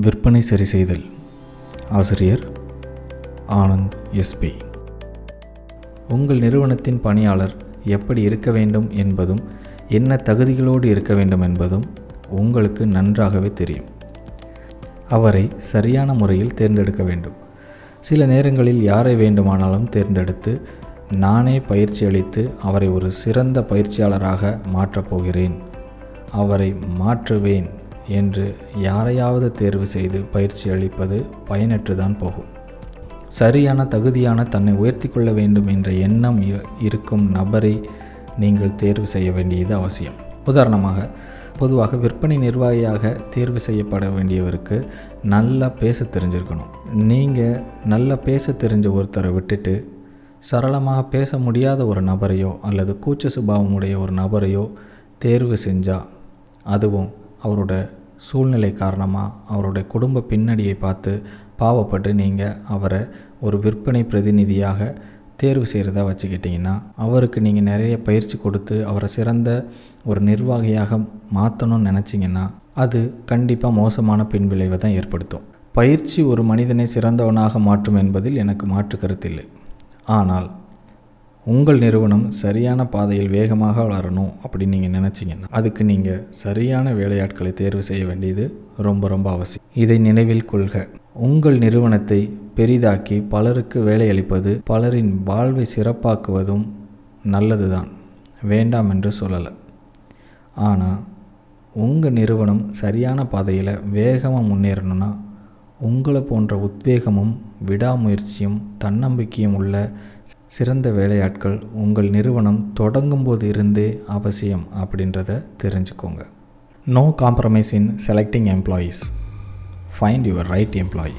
விற்பனை சரி செய்தல். ஆசிரியர் ஆனந்த் எஸ்பி உங்கள் நிறுவனத்தின் பணியாளர் எப்படி இருக்க வேண்டும் என்பதும் என்ன தகுதிகளோடு இருக்க வேண்டும் என்பதும் உங்களுக்கு நன்றாகவே தெரியும். அவரை சரியான முறையில் தேர்ந்தெடுக்க வேண்டும். சில நேரங்களில் யாரை வேண்டுமானாலும் தேர்ந்தெடுத்து நானே பயிற்சி அளித்து அவரை ஒரு சிறந்த பயிற்சியாளராக மாற்றப் போகிறேன். அவரை மாற்றுவேன். என்று யாரையாவது தேர்வு செய்து பயிற்சி அளிப்பது பயனற்றுதான் போகும். சரியான தகுதியான தன்னை உயர்த்தி கொள்ள வேண்டும் என்ற எண்ணம் இ- இருக்கும் நபரை நீங்கள் தேர்வு செய்ய வேண்டியது அவசியம். உதாரணமாக பொதுவாக விற்பனை நிர்வாகியாக தேர்வு செய்யப்பட வேண்டியவருக்கு நல்லா பேச தெரிஞ்சிருக்கணும். நீங்கள் நல்லா பேச தெரிஞ்ச ஒருத்தரை விட்டுட்டு சரளமாக பேச முடியாத ஒரு நபரையோ அல்லது கூச்ச சுபாவம் உடைய ஒரு நபரையோ தேர்வு செஞ்சால் அதுவும் அவரோட சூழ்நிலை காரணமாக அவருடைய குடும்ப பின்னணியை பார்த்து பாவப்பட்டு நீங்கள் அவரை ஒரு விற்பனை பிரதிநிதியாக தேர்வு செய்கிறதா வச்சுக்கிட்டிங்கன்னா அவருக்கு நீங்கள் நிறைய பயிற்சி கொடுத்து அவரை சிறந்த ஒரு நிர்வாகியாக மாற்றணும்னு நினச்சிங்கன்னா அது கண்டிப்பாக மோசமான பின்விளைவை தான் ஏற்படுத்தும். பயிற்சி ஒரு மனிதனை சிறந்தவனாக மாற்றும் என்பதில் எனக்கு மாற்று கருத்தில்லை ஆனால் உங்கள் நிறுவனம் சரியான பாதையில் வேகமாக வளரணும் அப்படின்னு நீங்கள் நினச்சிங்கன்னா அதுக்கு நீங்கள் சரியான வேலையாட்களை தேர்வு செய்ய வேண்டியது ரொம்ப ரொம்ப அவசியம். இதை நினைவில் கொள்க. உங்கள் நிறுவனத்தை பெரிதாக்கி பலருக்கு வேலையளிப்பது பலரின் வாழ்வை சிறப்பாக்குவதும் நல்லதுதான். வேண்டாம் என்று சொல்லலை. ஆனால் உங்கள் நிறுவனம் சரியான பாதையில் வேகமாக முன்னேறணும்னா உங்களை போன்ற உத்வேகமும் விடாமுயற்சியும் தன்னம்பிக்கையும் உள்ள சிறந்த வேலையாட்கள் உங்கள் நிறுவனம் தொடங்கும் போது இருந்தே அவசியம் அப்படின்றத தெரிஞ்சுக்கோங்க. No compromise in selecting employees find your right employee